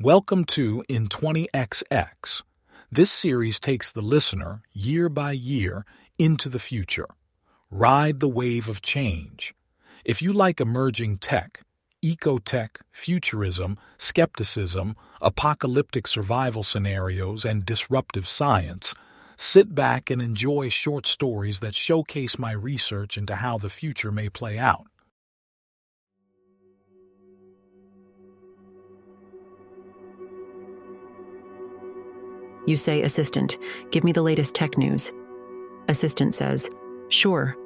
Welcome to In 20XX. This series takes the listener, year by year, into the future. Ride the wave of change. If you like emerging tech, ecotech, futurism, skepticism, apocalyptic survival scenarios, and disruptive science, sit back and enjoy short stories that showcase my research into how the future may play out. You say, Assistant, give me the latest tech news. Assistant says, Sure.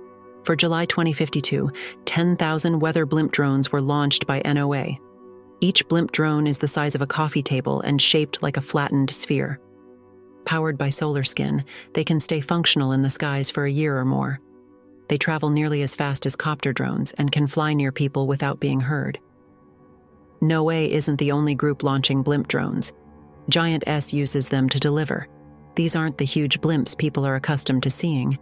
For July 2052, 10,000 weather blimp drones were launched by NOAA. Each blimp drone is the size of a coffee table and shaped like a flattened sphere. Powered by solar skin, they can stay functional in the skies for a year or more. They travel nearly as fast as copter drones and can fly near people without being heard. NOAA isn't the only group launching blimp drones. Giantess uses them to deliver. These aren't the huge blimps people are accustomed to seeing.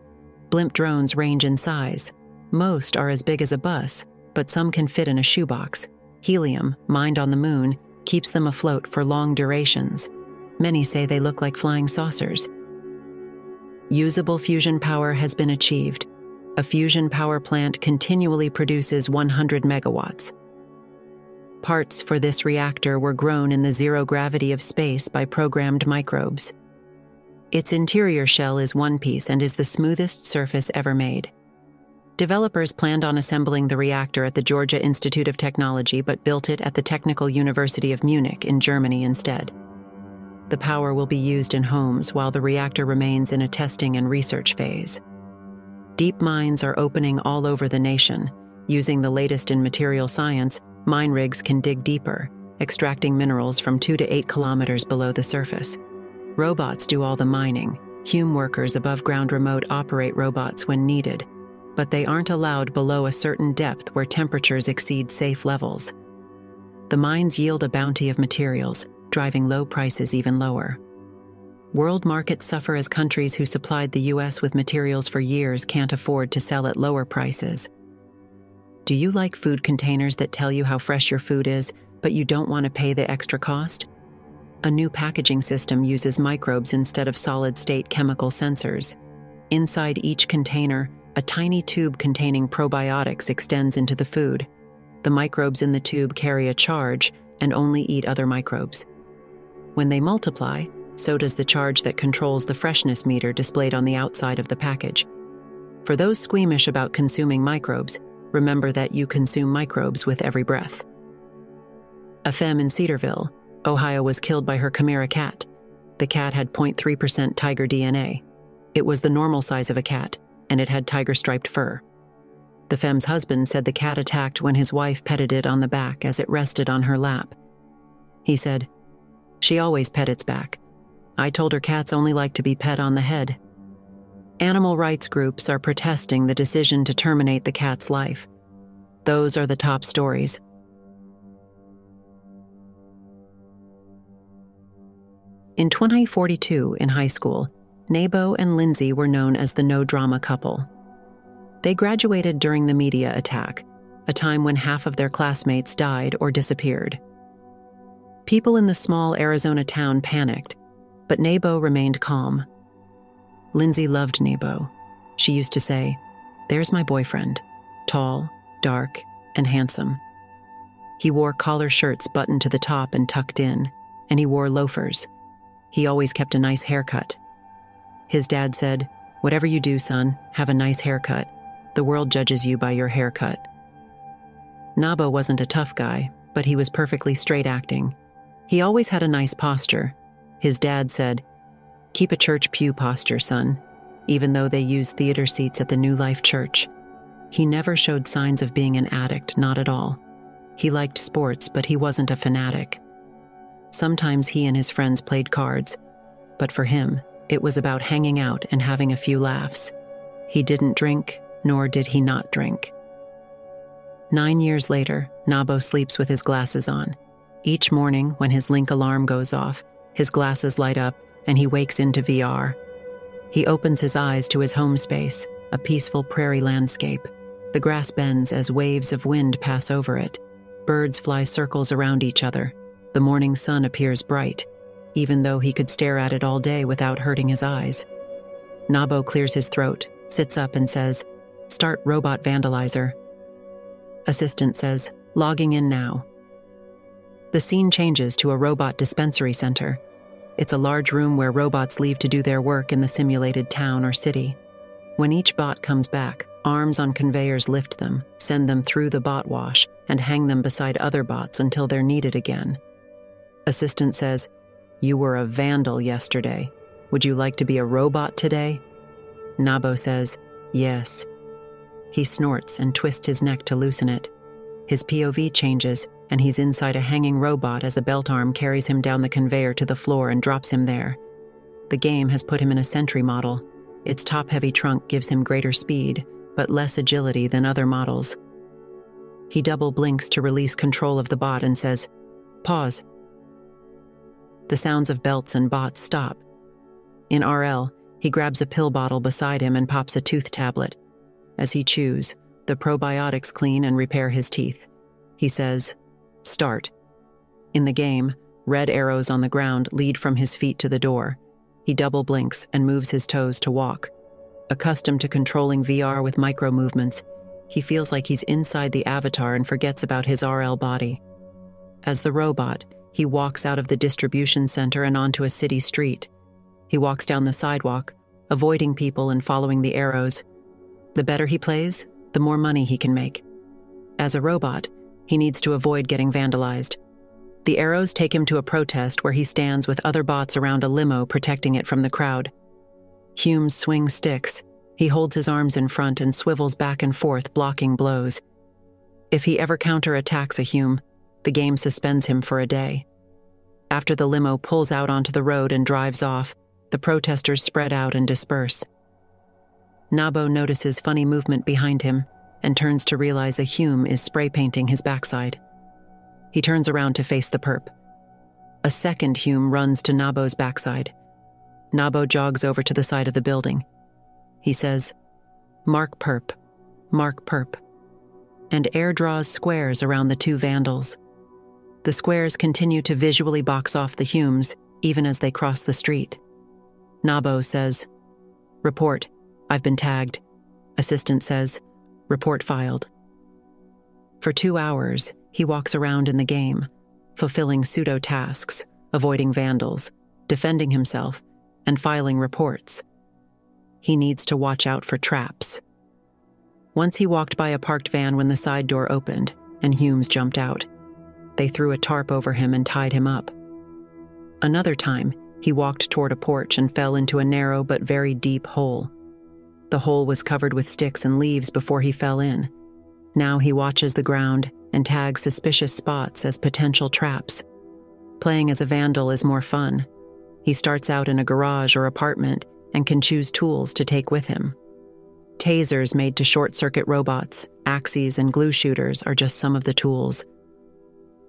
Blimp drones range in size. Most are as big as a bus, but some can fit in a shoebox. Helium, mined on the moon, keeps them afloat for long durations. Many say they look like flying saucers. Usable fusion power has been achieved. A fusion power plant continually produces 100 megawatts. Parts for this reactor were grown in the zero gravity of space by programmed microbes. Its interior shell is one piece and is the smoothest surface ever made. Developers planned on assembling the reactor at the Georgia Institute of Technology but built it at the Technical University of Munich in Germany instead. The power will be used in homes while the reactor remains in a testing and research phase. Deep mines are opening all over the nation. Using the latest in material science, Mine rigs can dig deeper, extracting minerals from 2 to 8 kilometers below the surface. Robots do all the mining. Hume workers above ground remote operate robots when needed, but they aren't allowed below a certain depth where temperatures exceed safe levels. The mines yield a bounty of materials, driving low prices even lower. World markets suffer as countries who supplied the US with materials for years can't afford to sell at lower prices. Do you like food containers that tell you how fresh your food is, but you don't want to pay the extra cost? A new packaging system uses microbes instead of solid state chemical sensors. Inside each container, a tiny tube containing probiotics extends into the food. The microbes in the tube carry a charge and only eat other microbes. When they multiply, so does the charge that controls the freshness meter displayed on the outside of the package. For those squeamish about consuming microbes, remember that you consume microbes with every breath. A femme in Cedarville, Ohio, was killed by her Chimera cat. The cat had 0.3% tiger DNA. It was the normal size of a cat, and it had tiger striped fur. The femme's husband said the cat attacked when his wife petted it on the back as it rested on her lap. He said, She always pet its back. I told her cats only like to be pet on the head animal rights groups are protesting the decision to terminate the cat's life. Those are the top stories. In 2042, in high school, Nabo and Lindsay were known as the no drama couple. They graduated during the media attack, a time when half of their classmates died or disappeared. People in the small Arizona town panicked, but Nabo remained calm. Lindsay loved Nabo. She used to say, There's my boyfriend, tall, dark, and handsome. He wore collar shirts buttoned to the top and tucked in, and he wore loafers. He always kept a nice haircut. His dad said, Whatever you do, son, have a nice haircut. The world judges you by your haircut. Nabo wasn't a tough guy, but he was perfectly straight acting. He always had a nice posture. His dad said, Keep a church pew posture, son, even though they used theater seats at the New Life Church. He never showed signs of being an addict, not at all. He liked sports, but he wasn't a fanatic. Sometimes he and his friends played cards, but for him, it was about hanging out and having a few laughs. He didn't drink, nor did he not drink. Nine years later, Nabo sleeps with his glasses on. Each morning, when his link alarm goes off, his glasses light up and he wakes into VR. He opens his eyes to his home space, a peaceful prairie landscape. The grass bends as waves of wind pass over it. Birds fly circles around each other. The morning sun appears bright, even though he could stare at it all day without hurting his eyes. Nabo clears his throat, sits up, and says, Start robot vandalizer. Assistant says, Logging in now. The scene changes to a robot dispensary center. It's a large room where robots leave to do their work in the simulated town or city. When each bot comes back, arms on conveyors lift them, send them through the bot wash, and hang them beside other bots until they're needed again. Assistant says, You were a vandal yesterday. Would you like to be a robot today? Nabo says, Yes. He snorts and twists his neck to loosen it. His POV changes, and he's inside a hanging robot as a belt arm carries him down the conveyor to the floor and drops him there. The game has put him in a sentry model. Its top heavy trunk gives him greater speed, but less agility than other models. He double blinks to release control of the bot and says, Pause. The sounds of belts and bots stop. In RL, he grabs a pill bottle beside him and pops a tooth tablet. As he chews, the probiotics clean and repair his teeth. He says, Start. In the game, red arrows on the ground lead from his feet to the door. He double blinks and moves his toes to walk. Accustomed to controlling VR with micro movements, he feels like he's inside the avatar and forgets about his RL body. As the robot, he walks out of the distribution center and onto a city street. He walks down the sidewalk, avoiding people and following the arrows. The better he plays, the more money he can make. As a robot, he needs to avoid getting vandalized. The arrows take him to a protest where he stands with other bots around a limo protecting it from the crowd. Hume swings sticks. He holds his arms in front and swivels back and forth, blocking blows. If he ever counterattacks a Hume, the game suspends him for a day. After the limo pulls out onto the road and drives off, the protesters spread out and disperse. Nabo notices funny movement behind him and turns to realize a Hume is spray painting his backside. He turns around to face the perp. A second Hume runs to Nabo's backside. Nabo jogs over to the side of the building. He says, Mark perp, mark perp, and air draws squares around the two vandals. The squares continue to visually box off the Humes even as they cross the street. Nabo says, Report, I've been tagged. Assistant says, Report filed. For two hours, he walks around in the game, fulfilling pseudo tasks, avoiding vandals, defending himself, and filing reports. He needs to watch out for traps. Once he walked by a parked van when the side door opened, and Humes jumped out. They threw a tarp over him and tied him up. Another time, he walked toward a porch and fell into a narrow but very deep hole. The hole was covered with sticks and leaves before he fell in. Now he watches the ground and tags suspicious spots as potential traps. Playing as a vandal is more fun. He starts out in a garage or apartment and can choose tools to take with him. Tasers made to short circuit robots, axes, and glue shooters are just some of the tools.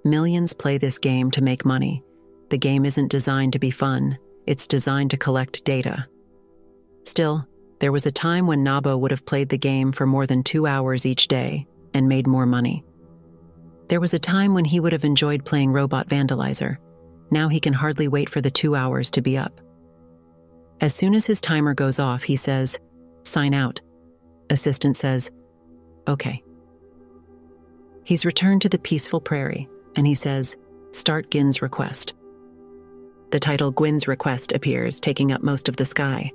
Millions play this game to make money. The game isn't designed to be fun, it's designed to collect data. Still, there was a time when Nabo would have played the game for more than two hours each day and made more money. There was a time when he would have enjoyed playing Robot Vandalizer. Now he can hardly wait for the two hours to be up. As soon as his timer goes off, he says, Sign out. Assistant says, Okay. He's returned to the peaceful prairie, and he says, Start Gwyn's request. The title Gwyn's Request appears, taking up most of the sky.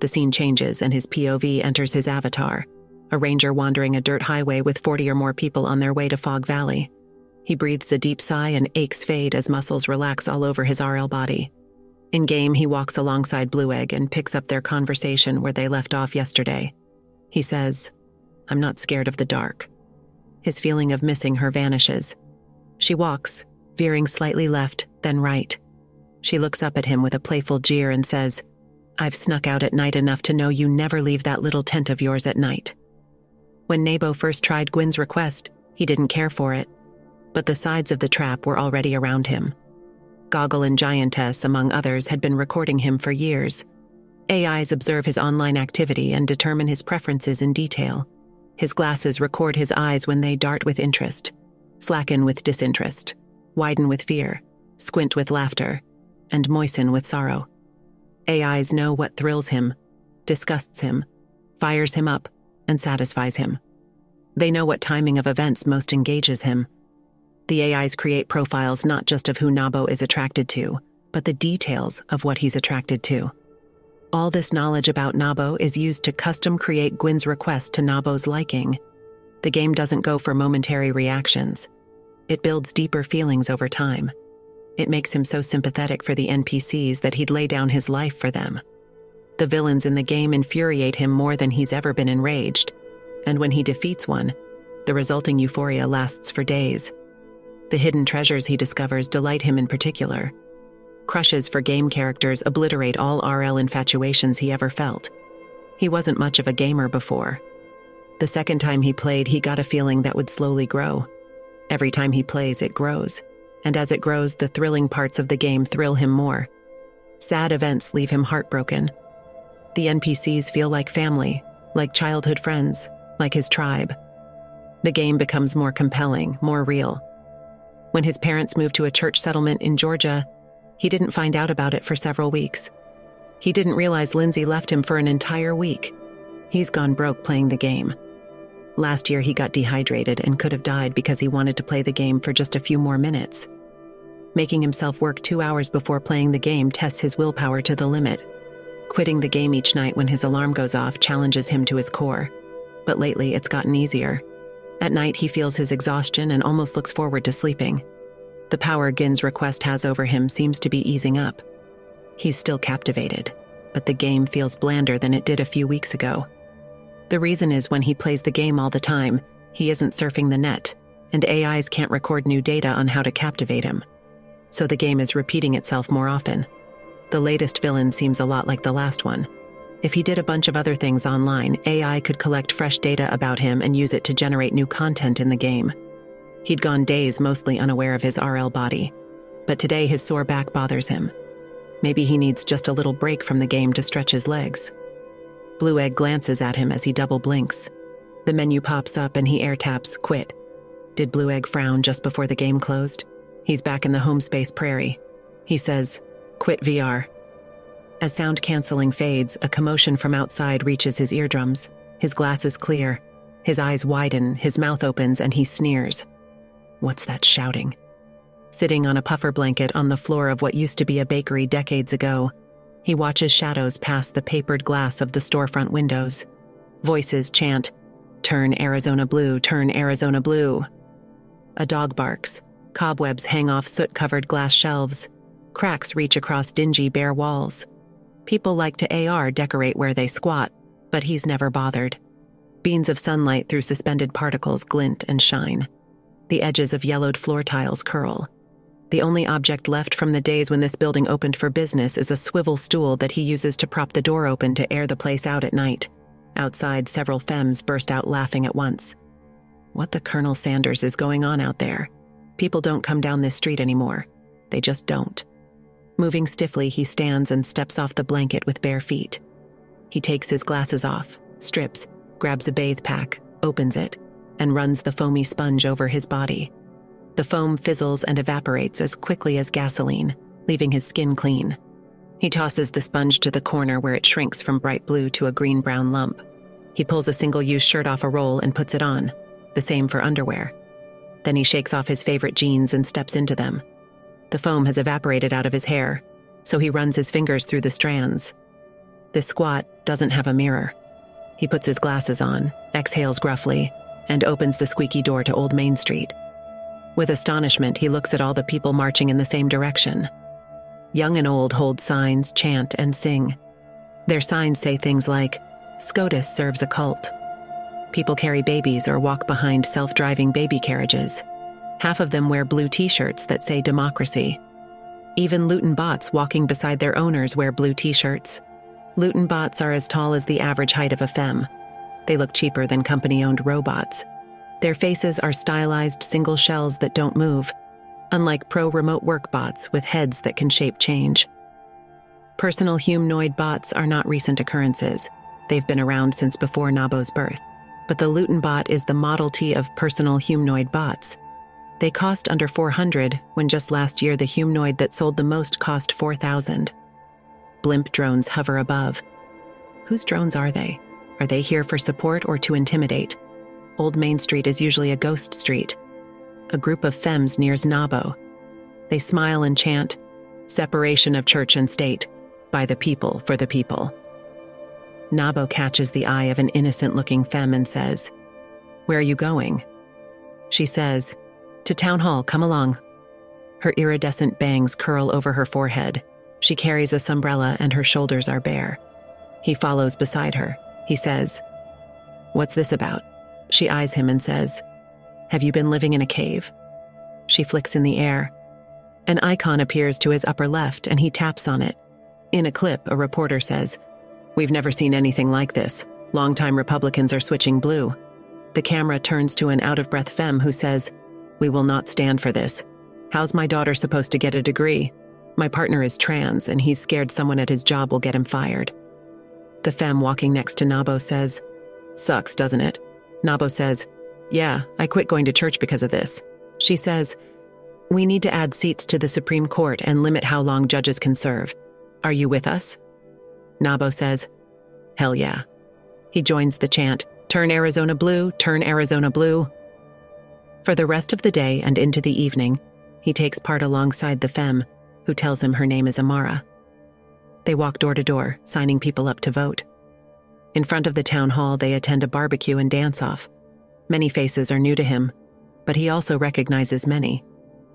The scene changes and his POV enters his avatar, a ranger wandering a dirt highway with 40 or more people on their way to Fog Valley. He breathes a deep sigh and aches fade as muscles relax all over his RL body. In game, he walks alongside Blue Egg and picks up their conversation where they left off yesterday. He says, I'm not scared of the dark. His feeling of missing her vanishes. She walks, veering slightly left, then right. She looks up at him with a playful jeer and says, I've snuck out at night enough to know you never leave that little tent of yours at night. When Nabo first tried Gwyn's request, he didn't care for it, but the sides of the trap were already around him. Goggle and Giantess, among others, had been recording him for years. AIs observe his online activity and determine his preferences in detail. His glasses record his eyes when they dart with interest, slacken with disinterest, widen with fear, squint with laughter, and moisten with sorrow. AIs know what thrills him, disgusts him, fires him up, and satisfies him. They know what timing of events most engages him. The AIs create profiles not just of who Nabo is attracted to, but the details of what he's attracted to. All this knowledge about Nabo is used to custom create Gwyn's request to Nabo's liking. The game doesn't go for momentary reactions. It builds deeper feelings over time. It makes him so sympathetic for the NPCs that he'd lay down his life for them. The villains in the game infuriate him more than he's ever been enraged, and when he defeats one, the resulting euphoria lasts for days. The hidden treasures he discovers delight him in particular. Crushes for game characters obliterate all RL infatuations he ever felt. He wasn't much of a gamer before. The second time he played, he got a feeling that would slowly grow. Every time he plays, it grows. And as it grows, the thrilling parts of the game thrill him more. Sad events leave him heartbroken. The NPCs feel like family, like childhood friends, like his tribe. The game becomes more compelling, more real. When his parents moved to a church settlement in Georgia, he didn't find out about it for several weeks. He didn't realize Lindsay left him for an entire week. He's gone broke playing the game. Last year, he got dehydrated and could have died because he wanted to play the game for just a few more minutes. Making himself work two hours before playing the game tests his willpower to the limit. Quitting the game each night when his alarm goes off challenges him to his core but lately it's gotten easier. At night, he feels his exhaustion and almost looks forward to sleeping. The power Gwyn's request has over him seems to be easing up. He's still captivated, but the game feels blander than it did a few weeks ago. The reason is when he plays the game all the time, he isn't surfing the net, and AIs can't record new data on how to captivate him. So the game is repeating itself more often. The latest villain seems a lot like the last one if he did a bunch of other things online, AI could collect fresh data about him and use it to generate new content in the game. He'd gone days mostly unaware of his RL body, but today his sore back bothers him. Maybe he needs just a little break from the game to stretch his legs. Blue Egg glances at him as he double blinks. The menu pops up and he air taps quit. Did Blue Egg frown just before the game closed? He's back in the home space prairie. He says, Quit VR. As sound canceling fades, a commotion from outside reaches his eardrums. His glasses clear. His eyes widen, his mouth opens, and he sneers. What's that shouting? Sitting on a puffer blanket on the floor of what used to be a bakery decades ago, he watches shadows pass the papered glass of the storefront windows. Voices chant, Turn Arizona blue, turn Arizona blue. A dog barks. Cobwebs hang off soot covered glass shelves. Cracks reach across dingy bare walls. People like to AR decorate where they squat, but he's never bothered. Beams of sunlight through suspended particles glint and shine. The edges of yellowed floor tiles curl. The only object left from the days when this building opened for business is a swivel stool that he uses to prop the door open to air the place out at night. Outside, several femmes burst out laughing at once. What the Colonel Sanders is going on out there? People don't come down this street anymore. They just don't. Moving stiffly, he stands and steps off the blanket with bare feet. He takes his glasses off, strips, grabs a bathe pack, opens it, and runs the foamy sponge over his body. The foam fizzles and evaporates as quickly as gasoline, leaving his skin clean. He tosses the sponge to the corner where it shrinks from bright blue to a green brown lump. He pulls a single use shirt off a roll and puts it on, the same for underwear. Then he shakes off his favorite jeans and steps into them. The foam has evaporated out of his hair, so he runs his fingers through the strands. This squat doesn't have a mirror. He puts his glasses on, exhales gruffly, and opens the squeaky door to Old Main Street. With astonishment, he looks at all the people marching in the same direction. Young and old hold signs, chant, and sing. Their signs say things like, SCOTUS serves a cult. People carry babies or walk behind self driving baby carriages. Half of them wear blue t shirts that say democracy. Even Luton bots walking beside their owners wear blue t shirts. Luton bots are as tall as the average height of a femme. They look cheaper than company owned robots. Their faces are stylized single shells that don't move, unlike pro remote work bots with heads that can shape change. Personal humanoid bots are not recent occurrences. They've been around since before Nabo's birth. But the Luton bot is the Model T of personal humanoid bots. They cost under 400 when just last year the humanoid that sold the most cost 4,000. Blimp drones hover above. Whose drones are they? Are they here for support or to intimidate? Old Main Street is usually a ghost street. A group of femmes nears Nabo. They smile and chant, Separation of church and state, by the people for the people. Nabo catches the eye of an innocent looking femme and says, Where are you going? She says, To town hall, come along. Her iridescent bangs curl over her forehead. She carries a umbrella and her shoulders are bare. He follows beside her. He says, What's this about? She eyes him and says, Have you been living in a cave? She flicks in the air. An icon appears to his upper left and he taps on it. In a clip, a reporter says, We've never seen anything like this. Longtime Republicans are switching blue. The camera turns to an out of breath femme who says, We will not stand for this. How's my daughter supposed to get a degree? My partner is trans and he's scared someone at his job will get him fired. The femme walking next to Nabo says, Sucks, doesn't it? Nabo says, Yeah, I quit going to church because of this. She says, We need to add seats to the Supreme Court and limit how long judges can serve. Are you with us? Nabo says, Hell yeah. He joins the chant, Turn Arizona blue, turn Arizona blue. For the rest of the day and into the evening, he takes part alongside the femme, who tells him her name is Amara. They walk door to door, signing people up to vote. In front of the town hall, they attend a barbecue and dance off. Many faces are new to him, but he also recognizes many.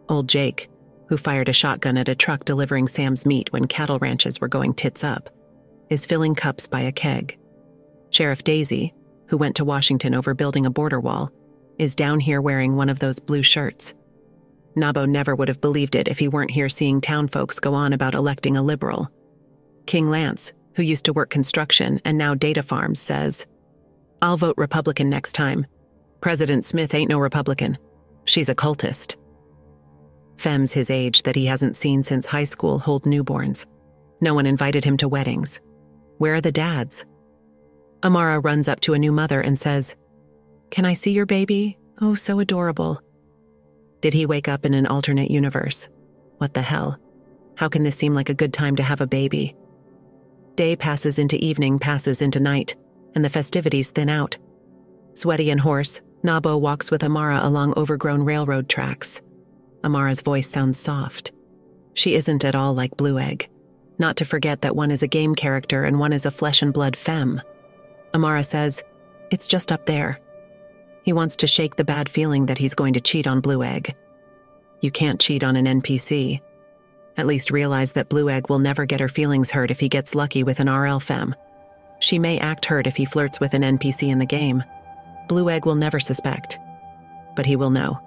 Old Jake, who fired a shotgun at a truck delivering Sam's meat when cattle ranches were going tits up, is filling cups by a keg. Sheriff Daisy, who went to Washington over building a border wall, is down here wearing one of those blue shirts. Nabo never would have believed it if he weren't here seeing town folks go on about electing a liberal. King Lance, who used to work construction and now data farms, says, I'll vote Republican next time. President Smith ain't no Republican. She's a cultist. Femmes his age that he hasn't seen since high school hold newborns. No one invited him to weddings. Where are the dads? Amara runs up to a new mother and says, Can I see your baby? Oh, so adorable. Did he wake up in an alternate universe? What the hell? How can this seem like a good time to have a baby? Day passes into evening, passes into night, and the festivities thin out. Sweaty and hoarse, Nabo walks with Amara along overgrown railroad tracks. Amara's voice sounds soft. She isn't at all like Blue Egg. Not to forget that one is a game character and one is a flesh and blood femme. Amara says, It's just up there. He wants to shake the bad feeling that he's going to cheat on Blue Egg. You can't cheat on an NPC. At least realize that Blue Egg will never get her feelings hurt if he gets lucky with an RL femme. She may act hurt if he flirts with an NPC in the game. Blue Egg will never suspect. But he will know.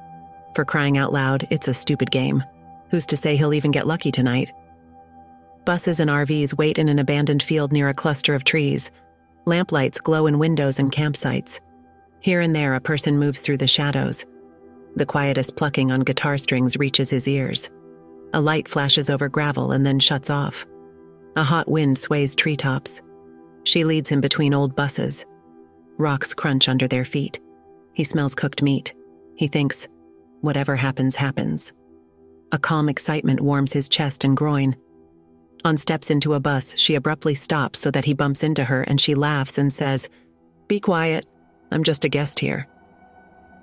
For crying out loud, it's a stupid game. Who's to say he'll even get lucky tonight? Buses and RVs wait in an abandoned field near a cluster of trees. Lamplights glow in windows and campsites. Here and there, a person moves through the shadows. The quietest plucking on guitar strings reaches his ears. A light flashes over gravel and then shuts off. A hot wind sways treetops. She leads him between old buses. Rocks crunch under their feet. He smells cooked meat. He thinks, whatever happens, happens. A calm excitement warms his chest and groin. On steps into a bus, she abruptly stops so that he bumps into her and she laughs and says, Be quiet. I'm just a guest here.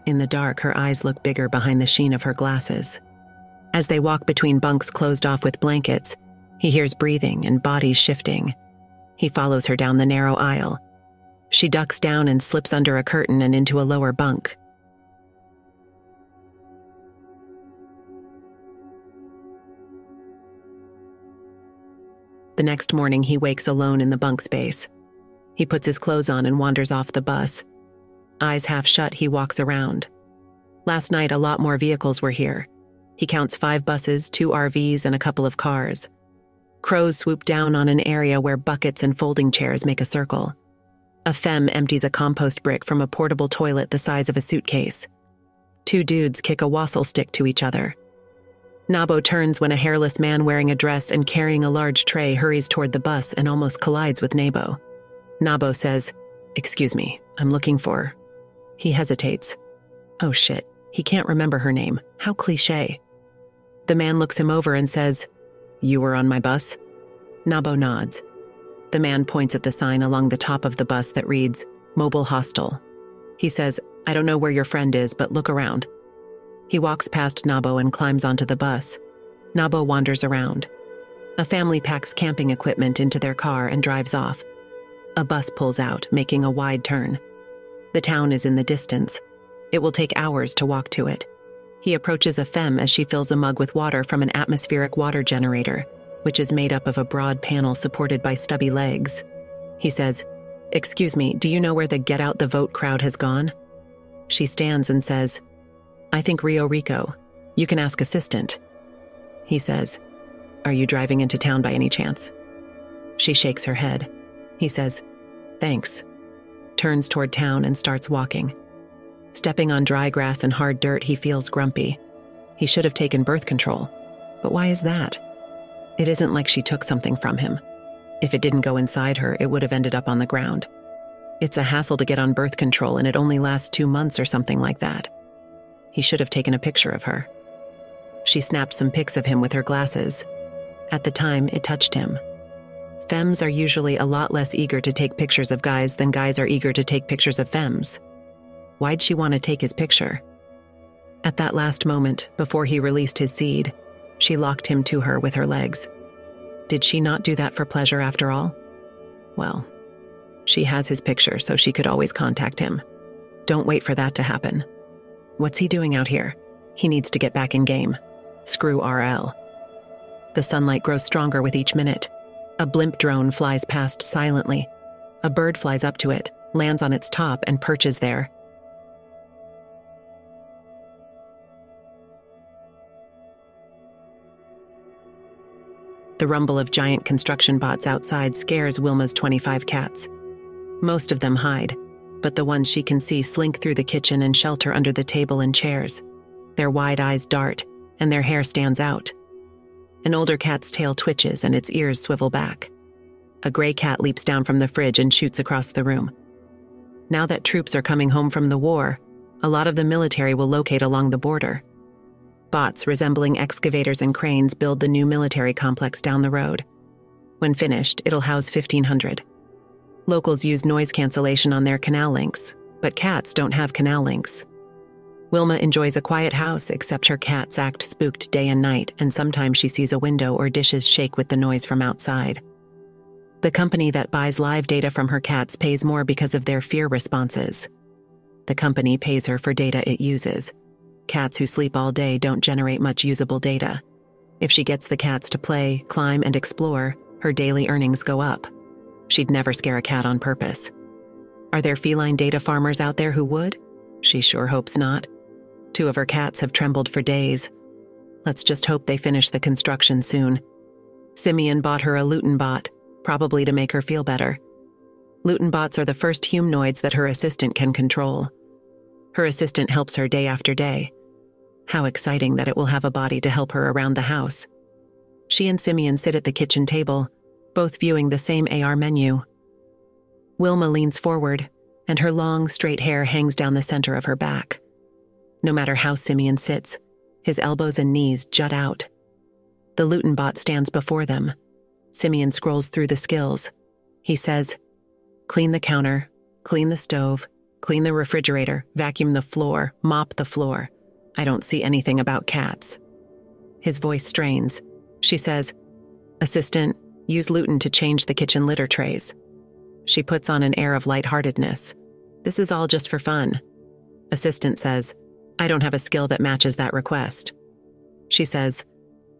In the dark, her eyes look bigger behind the sheen of her glasses. As they walk between bunks closed off with blankets, he hears breathing and bodies shifting. He follows her down the narrow aisle. She ducks down and slips under a curtain and into a lower bunk. The next morning, he wakes alone in the bunk space. He puts his clothes on and wanders off the bus. Eyes half shut, he walks around. Last night, a lot more vehicles were here. He counts five buses, two RVs, and a couple of cars. Crows swoop down on an area where buckets and folding chairs make a circle. A femme empties a compost brick from a portable toilet the size of a suitcase. Two dudes kick a wassail stick to each other. Nabo turns when a hairless man wearing a dress and carrying a large tray hurries toward the bus and almost collides with Nabo. Nabo says, Excuse me, I'm looking for. He hesitates. Oh shit, He can't remember her name. How cliche. The man looks him over and says, You were on my bus? Nabo nods. The man points at the sign along the top of the bus that reads, Mobile Hostel. He says, I don't know where your friend is, but look around. He walks past Nabo and climbs onto the bus. Nabo wanders around. A family packs camping equipment into their car and drives off. A bus pulls out, making a wide turn. The town is in the distance. It will take hours to walk to it. He approaches a femme as she fills a mug with water from an atmospheric water generator, which is made up of a broad panel supported by stubby legs. He says, Excuse me, do you know where the Get Out the Vote crowd has gone? She stands and says, I think Rio Rico. You can ask assistant. He says, Are you driving into town by any chance? She shakes her head. He says, Thanks. Turns toward town and starts walking. Stepping on dry grass and hard dirt, he feels grumpy. He should have taken birth control. But why is that? It isn't like she took something from him. If it didn't go inside her, it would have ended up on the ground. It's a hassle to get on birth control, and it only lasts two months or something like that. He should have taken a picture of her. She snapped some pics of him with her glasses. At the time, it touched him. Femmes are usually a lot less eager to take pictures of guys than guys are eager to take pictures of femmes. Why'd she want to take his picture? At that last moment, before he released his seed, she locked him to her with her legs. Did she not do that for pleasure after all? Well, she has his picture, so she could always contact him. Don't wait for that to happen. What's he doing out here? He needs to get back in game. Screw RL. The sunlight grows stronger with each minute. A blimp drone flies past silently. A bird flies up to it, lands on its top, and perches there, The rumble of giant construction bots outside scares Wilma's 25 cats. Most of them hide, but the ones she can see slink through the kitchen and shelter under the table and chairs. Their wide eyes dart, and their hair stands out. An older cat's tail twitches and its ears swivel back. A gray cat leaps down from the fridge and shoots across the room. Now that troops are coming home from the war, a lot of the military will locate along the border. Bots resembling excavators and cranes build the new military complex down the road. When finished, it'll house 1,500. Locals use noise cancellation on their canal links, but cats don't have canal links. Wilma enjoys a quiet house, except her cats act spooked day and night, and sometimes she sees a window or dishes shake with the noise from outside. The company that buys live data from her cats pays more because of their fear responses. The company pays her for data it uses. Cats who sleep all day don't generate much usable data. If she gets the cats to play, climb, and explore, her daily earnings go up. She'd never scare a cat on purpose. Are there feline data farmers out there who would? She sure hopes not. Two of her cats have trembled for days. Let's just hope they finish the construction soon. Simeon bought her a Luton bot, probably to make her feel better. Luton bots are the first humanoids that her assistant can control. Her assistant helps her day after day. How exciting that it will have a body to help her around the house. She and Simeon sit at the kitchen table, both viewing the same AR menu. Wilma leans forward, and her long, straight hair hangs down the center of her back. No matter how Simeon sits, his elbows and knees jut out. The Luton bot stands before them. Simeon scrolls through the skills. He says, Clean the counter, clean the stove, clean the refrigerator, vacuum the floor, mop the floor. I don't see anything about cats. His voice strains. She says, Assistant, use Luton to change the kitchen litter trays. She puts on an air of lightheartedness. This is all just for fun. Assistant says, I don't have a skill that matches that request. She says,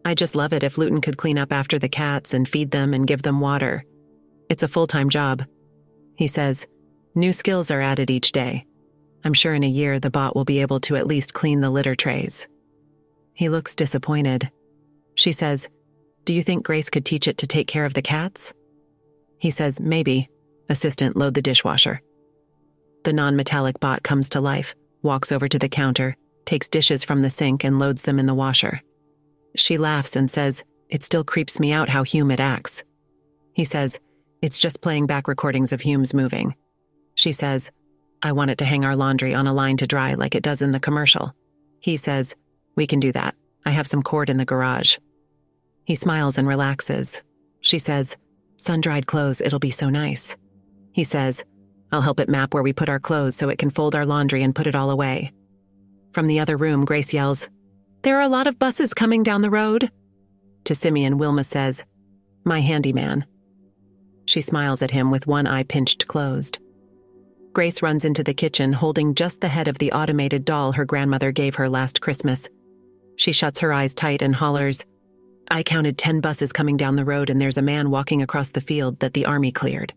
I just love it if Luton could clean up after the cats and feed them and give them water. It's a full time job. He says, New skills are added each day. I'm sure in a year the bot will be able to at least clean the litter trays. He looks disappointed. She says, Do you think Grace could teach it to take care of the cats? He says, Maybe. Assistant, load the dishwasher. The non metallic bot comes to life, walks over to the counter, takes dishes from the sink, and loads them in the washer. She laughs and says, It still creeps me out how Hume it acts. He says, It's just playing back recordings of Hume's moving. She says, I want it to hang our laundry on a line to dry like it does in the commercial. He says, We can do that. I have some cord in the garage. He smiles and relaxes. She says, Sun dried clothes, it'll be so nice. He says, I'll help it map where we put our clothes so it can fold our laundry and put it all away. From the other room, Grace yells, There are a lot of buses coming down the road. To Simeon, Wilma says, My handyman. She smiles at him with one eye pinched closed. Grace runs into the kitchen holding just the head of the automated doll her grandmother gave her last Christmas. She shuts her eyes tight and hollers, I counted 10 buses coming down the road, and there's a man walking across the field that the army cleared.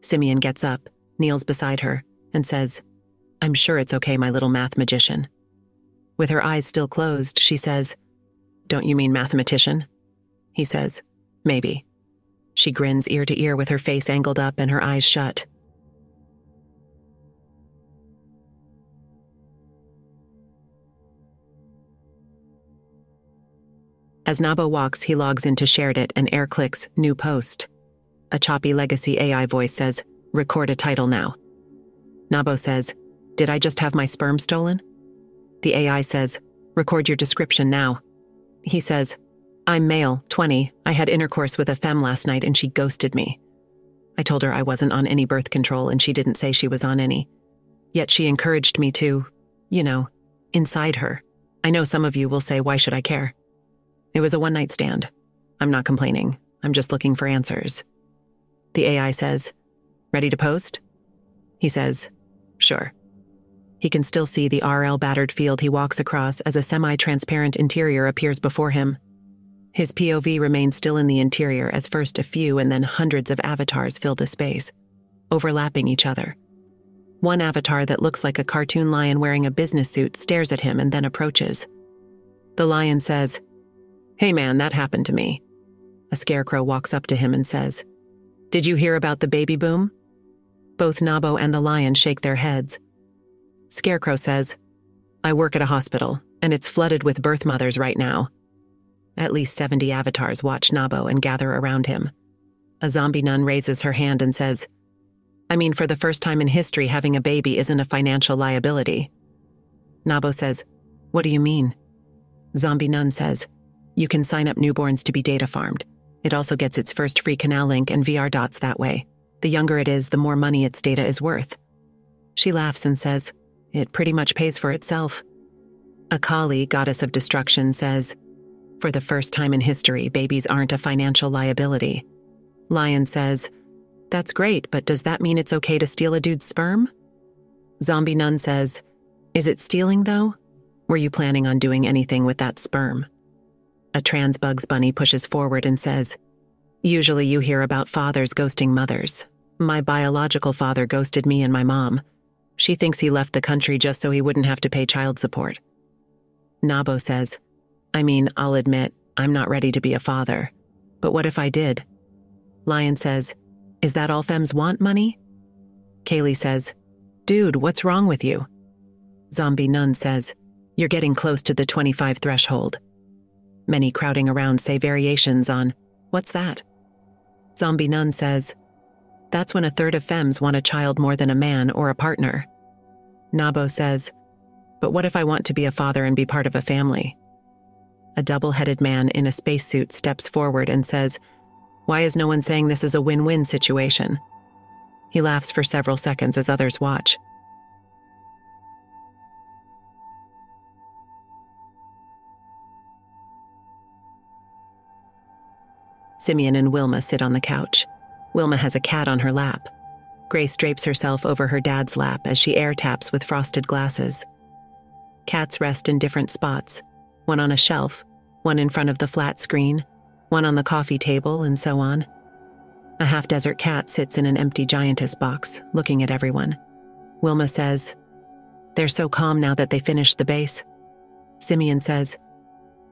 Simeon gets up, kneels beside her, and says, I'm sure it's okay, my little math magician. With her eyes still closed, she says, Don't you mean mathematician? He says, Maybe. She grins ear to ear with her face angled up and her eyes shut. As Nabo walks, he logs into SharedIt and air clicks New Post. A choppy legacy AI voice says, Record a title now. Nabo says, Did I just have my sperm stolen? The AI says, Record your description now. He says, I'm male, 20. I had intercourse with a femme last night and she ghosted me. I told her I wasn't on any birth control and she didn't say she was on any. Yet she encouraged me to, you know, inside her. I know some of you will say, Why should I care? It was a one night stand. I'm not complaining. I'm just looking for answers. The AI says, Ready to post? He says, Sure. He can still see the RL battered field he walks across as a semi transparent interior appears before him. His POV remains still in the interior as first a few and then hundreds of avatars fill the space, overlapping each other. One avatar that looks like a cartoon lion wearing a business suit stares at him and then approaches. The lion says, Hey man, that happened to me. A scarecrow walks up to him and says, Did you hear about the baby boom? Both Nabo and the lion shake their heads. Scarecrow says, I work at a hospital, and it's flooded with birth mothers right now. At least 70 avatars watch Nabo and gather around him. A zombie nun raises her hand and says, I mean, for the first time in history, having a baby isn't a financial liability. Nabo says, What do you mean? Zombie nun says, you can sign up newborns to be data farmed. It also gets its first free canal link and VR dots that way. The younger it is, the more money its data is worth. She laughs and says, It pretty much pays for itself. Akali, goddess of destruction, says, For the first time in history, babies aren't a financial liability. Lion says, That's great, but does that mean it's okay to steal a dude's sperm? Zombie Nun says, Is it stealing, though? Were you planning on doing anything with that sperm? A trans Bugs Bunny pushes forward and says, Usually you hear about fathers ghosting mothers. My biological father ghosted me and my mom. She thinks he left the country just so he wouldn't have to pay child support. Nabo says, I mean, I'll admit, I'm not ready to be a father. But what if I did? Lion says, Is that all femmes want money? Kaylee says, Dude, what's wrong with you? Zombie Nun says, You're getting close to the 25 threshold. Many crowding around say variations on, What's that? Zombie Nun says, That's when a third of femmes want a child more than a man or a partner. Nabo says, But what if I want to be a father and be part of a family? A double headed man in a spacesuit steps forward and says, Why is no one saying this is a win win situation? He laughs for several seconds as others watch. Simeon and Wilma sit on the couch. Wilma has a cat on her lap. Grace drapes herself over her dad's lap as she air taps with frosted glasses. Cats rest in different spots one on a shelf, one in front of the flat screen, one on the coffee table, and so on. A half desert cat sits in an empty giantess box, looking at everyone. Wilma says, They're so calm now that they finished the base. Simeon says,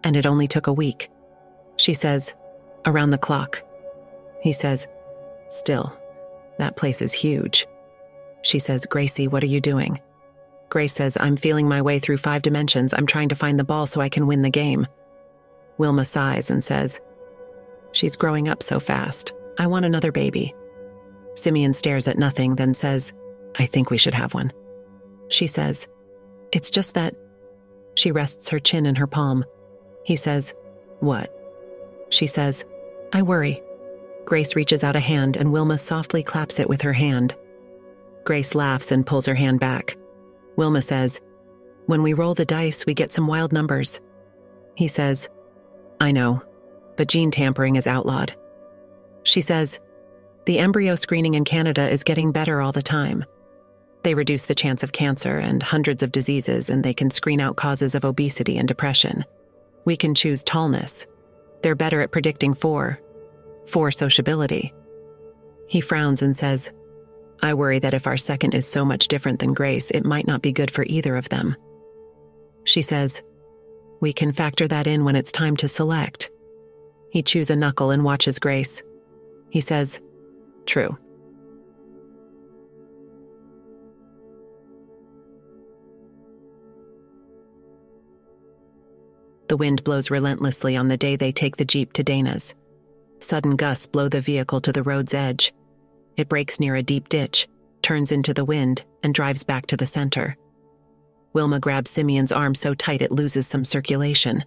And it only took a week. She says, around the clock. He says, Still, that place is huge. She says, Gracie, what are you doing? Grace says, I'm feeling my way through five dimensions. I'm trying to find the ball so I can win the game. Wilma sighs and says, She's growing up so fast. I want another baby. Simeon stares at nothing, then says, I think we should have one. She says, It's just that She rests her chin in her palm. He says, What? She says, I worry. Grace reaches out a hand and Wilma softly claps it with her hand. Grace laughs and pulls her hand back. Wilma says, When we roll the dice, we get some wild numbers. He says, I know, but gene tampering is outlawed. She says, The embryo screening in Canada is getting better all the time. They reduce the chance of cancer and hundreds of diseases, and they can screen out causes of obesity and depression. We can choose tallness. They're better at predicting four, for sociability. He frowns and says, I worry that if our second is so much different than Grace, it might not be good for either of them. She says, We can factor that in when it's time to select. He chews a knuckle and watches Grace. He says, True. The wind blows relentlessly on the day they take the Jeep to Dana's. Sudden gusts blow the vehicle to the road's edge. It brakes near a deep ditch, turns into the wind, and drives back to the center. Wilma grabs Simeon's arm so tight it loses some circulation.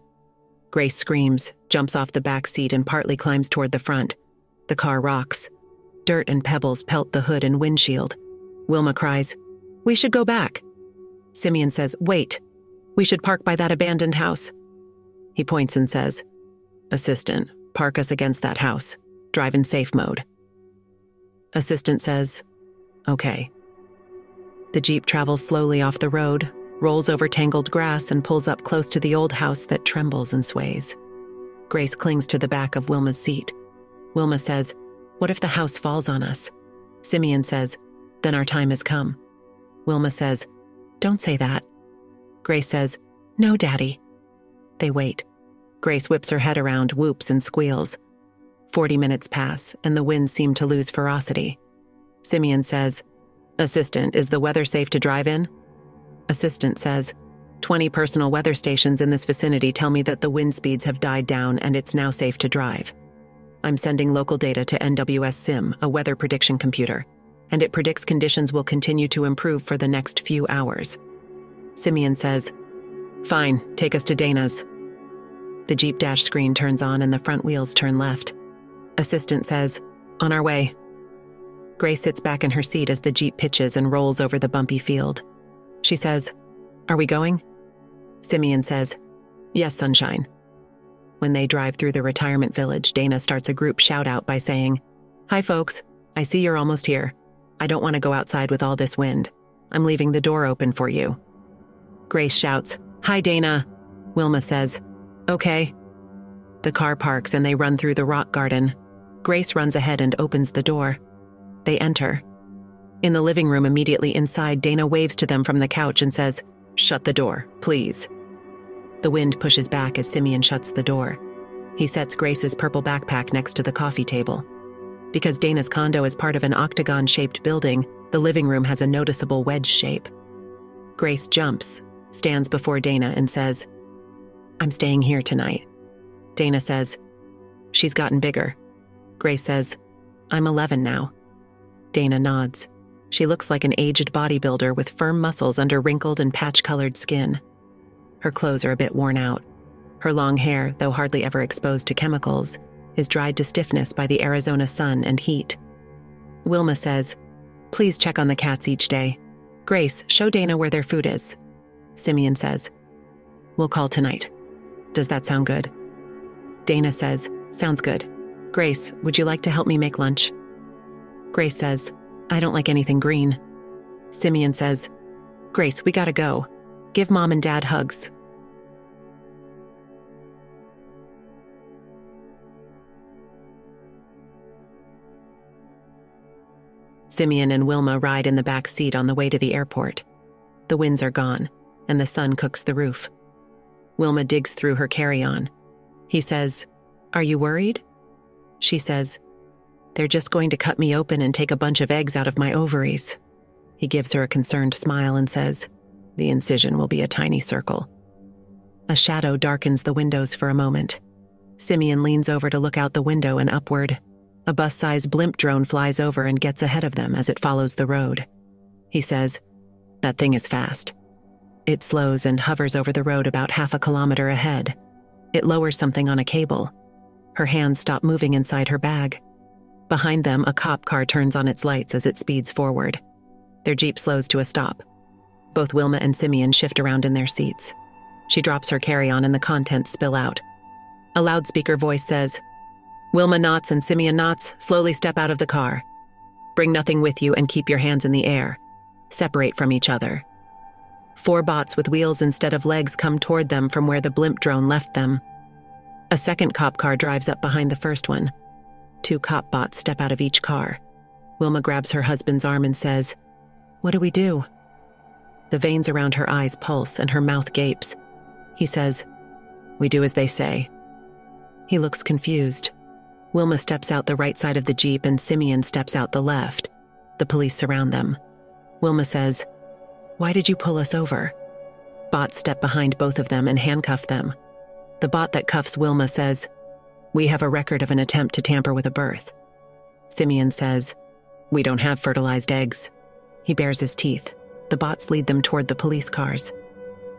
Grace screams, jumps off the back seat, and partly climbs toward the front. The car rocks. Dirt and pebbles pelt the hood and windshield. Wilma cries, We should go back. Simeon says, Wait. We should park by that abandoned house. He points and says, Assistant, park us against that house. Drive in safe mode. Assistant says, Okay. The Jeep travels slowly off the road, rolls over tangled grass, and pulls up close to the old house that trembles and sways. Grace clings to the back of Wilma's seat. Wilma says, What if the house falls on us? Simeon says, Then our time has come. Wilma says, Don't say that. Grace says, No, Daddy. They wait. Grace whips her head around, whoops, and squeals. Forty minutes pass, and the winds seem to lose ferocity. Simeon says, Assistant, is the weather safe to drive in? Assistant says, 20 personal weather stations in this vicinity tell me that the wind speeds have died down and it's now safe to drive. I'm sending local data to NWS Sim, a weather prediction computer, and it predicts conditions will continue to improve for the next few hours. Simeon says, Fine, take us to Dana's. The Jeep dash screen turns on and the front wheels turn left. Assistant says, On our way. Grace sits back in her seat as the Jeep pitches and rolls over the bumpy field. She says, Are we going? Simeon says, Yes, sunshine. When they drive through the retirement village, Dana starts a group shout out by saying, Hi, folks. I see you're almost here. I don't want to go outside with all this wind. I'm leaving the door open for you. Grace shouts, Hi, Dana. Wilma says, Okay. The car parks and they run through the rock garden. Grace runs ahead and opens the door. They enter. In the living room immediately inside, Dana waves to them from the couch and says, Shut the door, please. The wind pushes back as Simeon shuts the door. He sets Grace's purple backpack next to the coffee table. Because Dana's condo is part of an octagon shaped building, the living room has a noticeable wedge shape. Grace jumps, stands before Dana, and says, I'm staying here tonight. Dana says, She's gotten bigger. Grace says, I'm 11 now. Dana nods. She looks like an aged bodybuilder with firm muscles under wrinkled and patch colored skin. Her clothes are a bit worn out. Her long hair, though hardly ever exposed to chemicals, is dried to stiffness by the Arizona sun and heat. Wilma says, Please check on the cats each day. Grace, show Dana where their food is. Simeon says, We'll call tonight. Does that sound good? Dana says, Sounds good. Grace, would you like to help me make lunch? Grace says, I don't like anything green. Simeon says, Grace, we gotta go. Give mom and dad hugs. Simeon and Wilma ride in the back seat on the way to the airport. The winds are gone, and the sun cooks the roof. Wilma digs through her carry on. He says, Are you worried? She says, They're just going to cut me open and take a bunch of eggs out of my ovaries. He gives her a concerned smile and says, The incision will be a tiny circle. A shadow darkens the windows for a moment. Simeon leans over to look out the window and upward. A bus sized blimp drone flies over and gets ahead of them as it follows the road. He says, That thing is fast. It slows and hovers over the road about half a kilometer ahead. It lowers something on a cable. Her hands stop moving inside her bag. Behind them, a cop car turns on its lights as it speeds forward. Their Jeep slows to a stop. Both Wilma and Simeon shift around in their seats. She drops her carry on and the contents spill out. A loudspeaker voice says, Wilma Knotts and Simeon Knotts slowly step out of the car. Bring nothing with you and keep your hands in the air. Separate from each other. Four bots with wheels instead of legs come toward them from where the blimp drone left them. A second cop car drives up behind the first one. Two cop bots step out of each car. Wilma grabs her husband's arm and says, What do we do? The veins around her eyes pulse and her mouth gapes. He says, We do as they say. He looks confused. Wilma steps out the right side of the Jeep and Simeon steps out the left. The police surround them. Wilma says, Why did you pull us over? Bots step behind both of them and handcuff them. The bot that cuffs Wilma says, We have a record of an attempt to tamper with a birth. Simeon says, We don't have fertilized eggs. He bares his teeth. The bots lead them toward the police cars.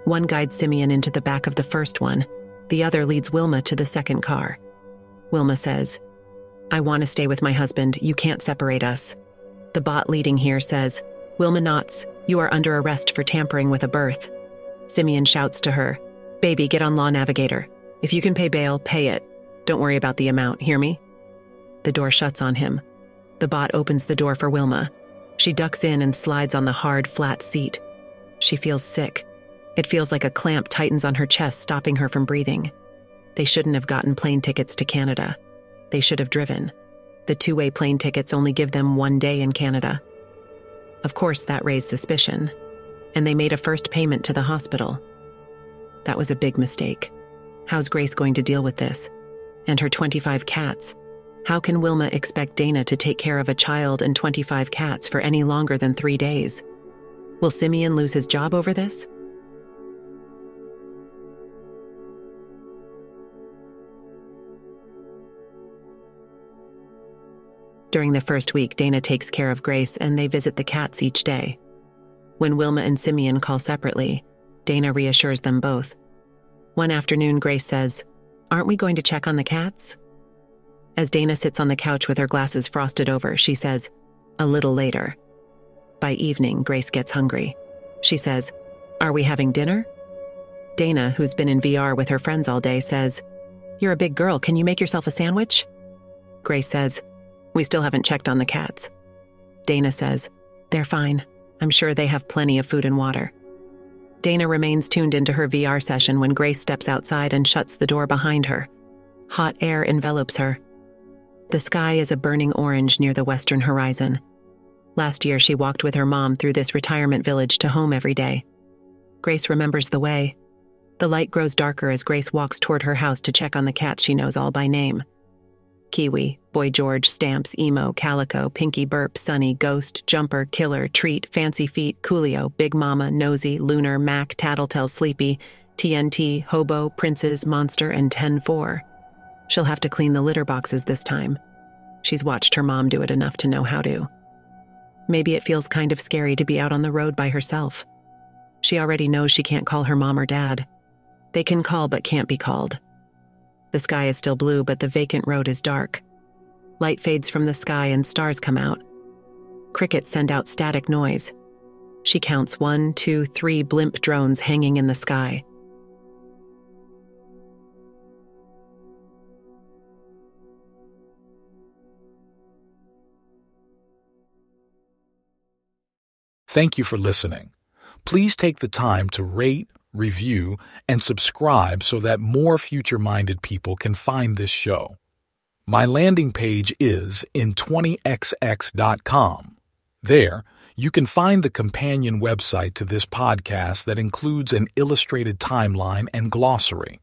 One guides Simeon into the back of the first one, the other leads Wilma to the second car. Wilma says, I want to stay with my husband. You can't separate us. The bot leading here says, Wilma Knotts, you are under arrest for tampering with a birth. Simeon shouts to her, Baby, get on Law Navigator. If you can pay bail, pay it. Don't worry about the amount, hear me? The door shuts on him. The bot opens the door for Wilma. She ducks in and slides on the hard, flat seat. She feels sick. It feels like a clamp tightens on her chest, stopping her from breathing. They shouldn't have gotten plane tickets to Canada. They should have driven. The two way plane tickets only give them one day in Canada. Of course, that raised suspicion, and they made a first payment to the hospital. That was a big mistake. How's Grace going to deal with this? And her 25 cats? How can Wilma expect Dana to take care of a child and 25 cats for any longer than three days? Will Simeon lose his job over this? During the first week, Dana takes care of Grace and they visit the cats each day. When Wilma and Simeon call separately, Dana reassures them both. One afternoon, Grace says, Aren't we going to check on the cats? As Dana sits on the couch with her glasses frosted over, she says, A little later. By evening, Grace gets hungry. She says, Are we having dinner? Dana, who's been in VR with her friends all day, says, You're a big girl. Can you make yourself a sandwich? Grace says, we still haven't checked on the cats. Dana says, They're fine. I'm sure they have plenty of food and water. Dana remains tuned into her VR session when Grace steps outside and shuts the door behind her. Hot air envelops her. The sky is a burning orange near the western horizon. Last year, she walked with her mom through this retirement village to home every day. Grace remembers the way. The light grows darker as Grace walks toward her house to check on the cats she knows all by name. Kiwi, Boy George, Stamps, Emo, Calico, Pinky Burp, Sunny, Ghost, Jumper, Killer, Treat, Fancy Feet, Coolio, Big Mama, Nosy, Lunar, Mac, Tattletale, Sleepy, TNT, Hobo, Princes, Monster, and 10-4. She'll have to clean the litter boxes this time. She's watched her mom do it enough to know how to. Maybe it feels kind of scary to be out on the road by herself. She already knows she can't call her mom or dad. They can call but can't be called. The sky is still blue, but the vacant road is dark. Light fades from the sky and stars come out. Crickets send out static noise. She counts one, two, three blimp drones hanging in the sky. Thank you for listening. Please take the time to rate, review, and subscribe so that more future minded people can find this show. My landing page is in 20xx.com. There, you can find the companion website to this podcast that includes an illustrated timeline and glossary.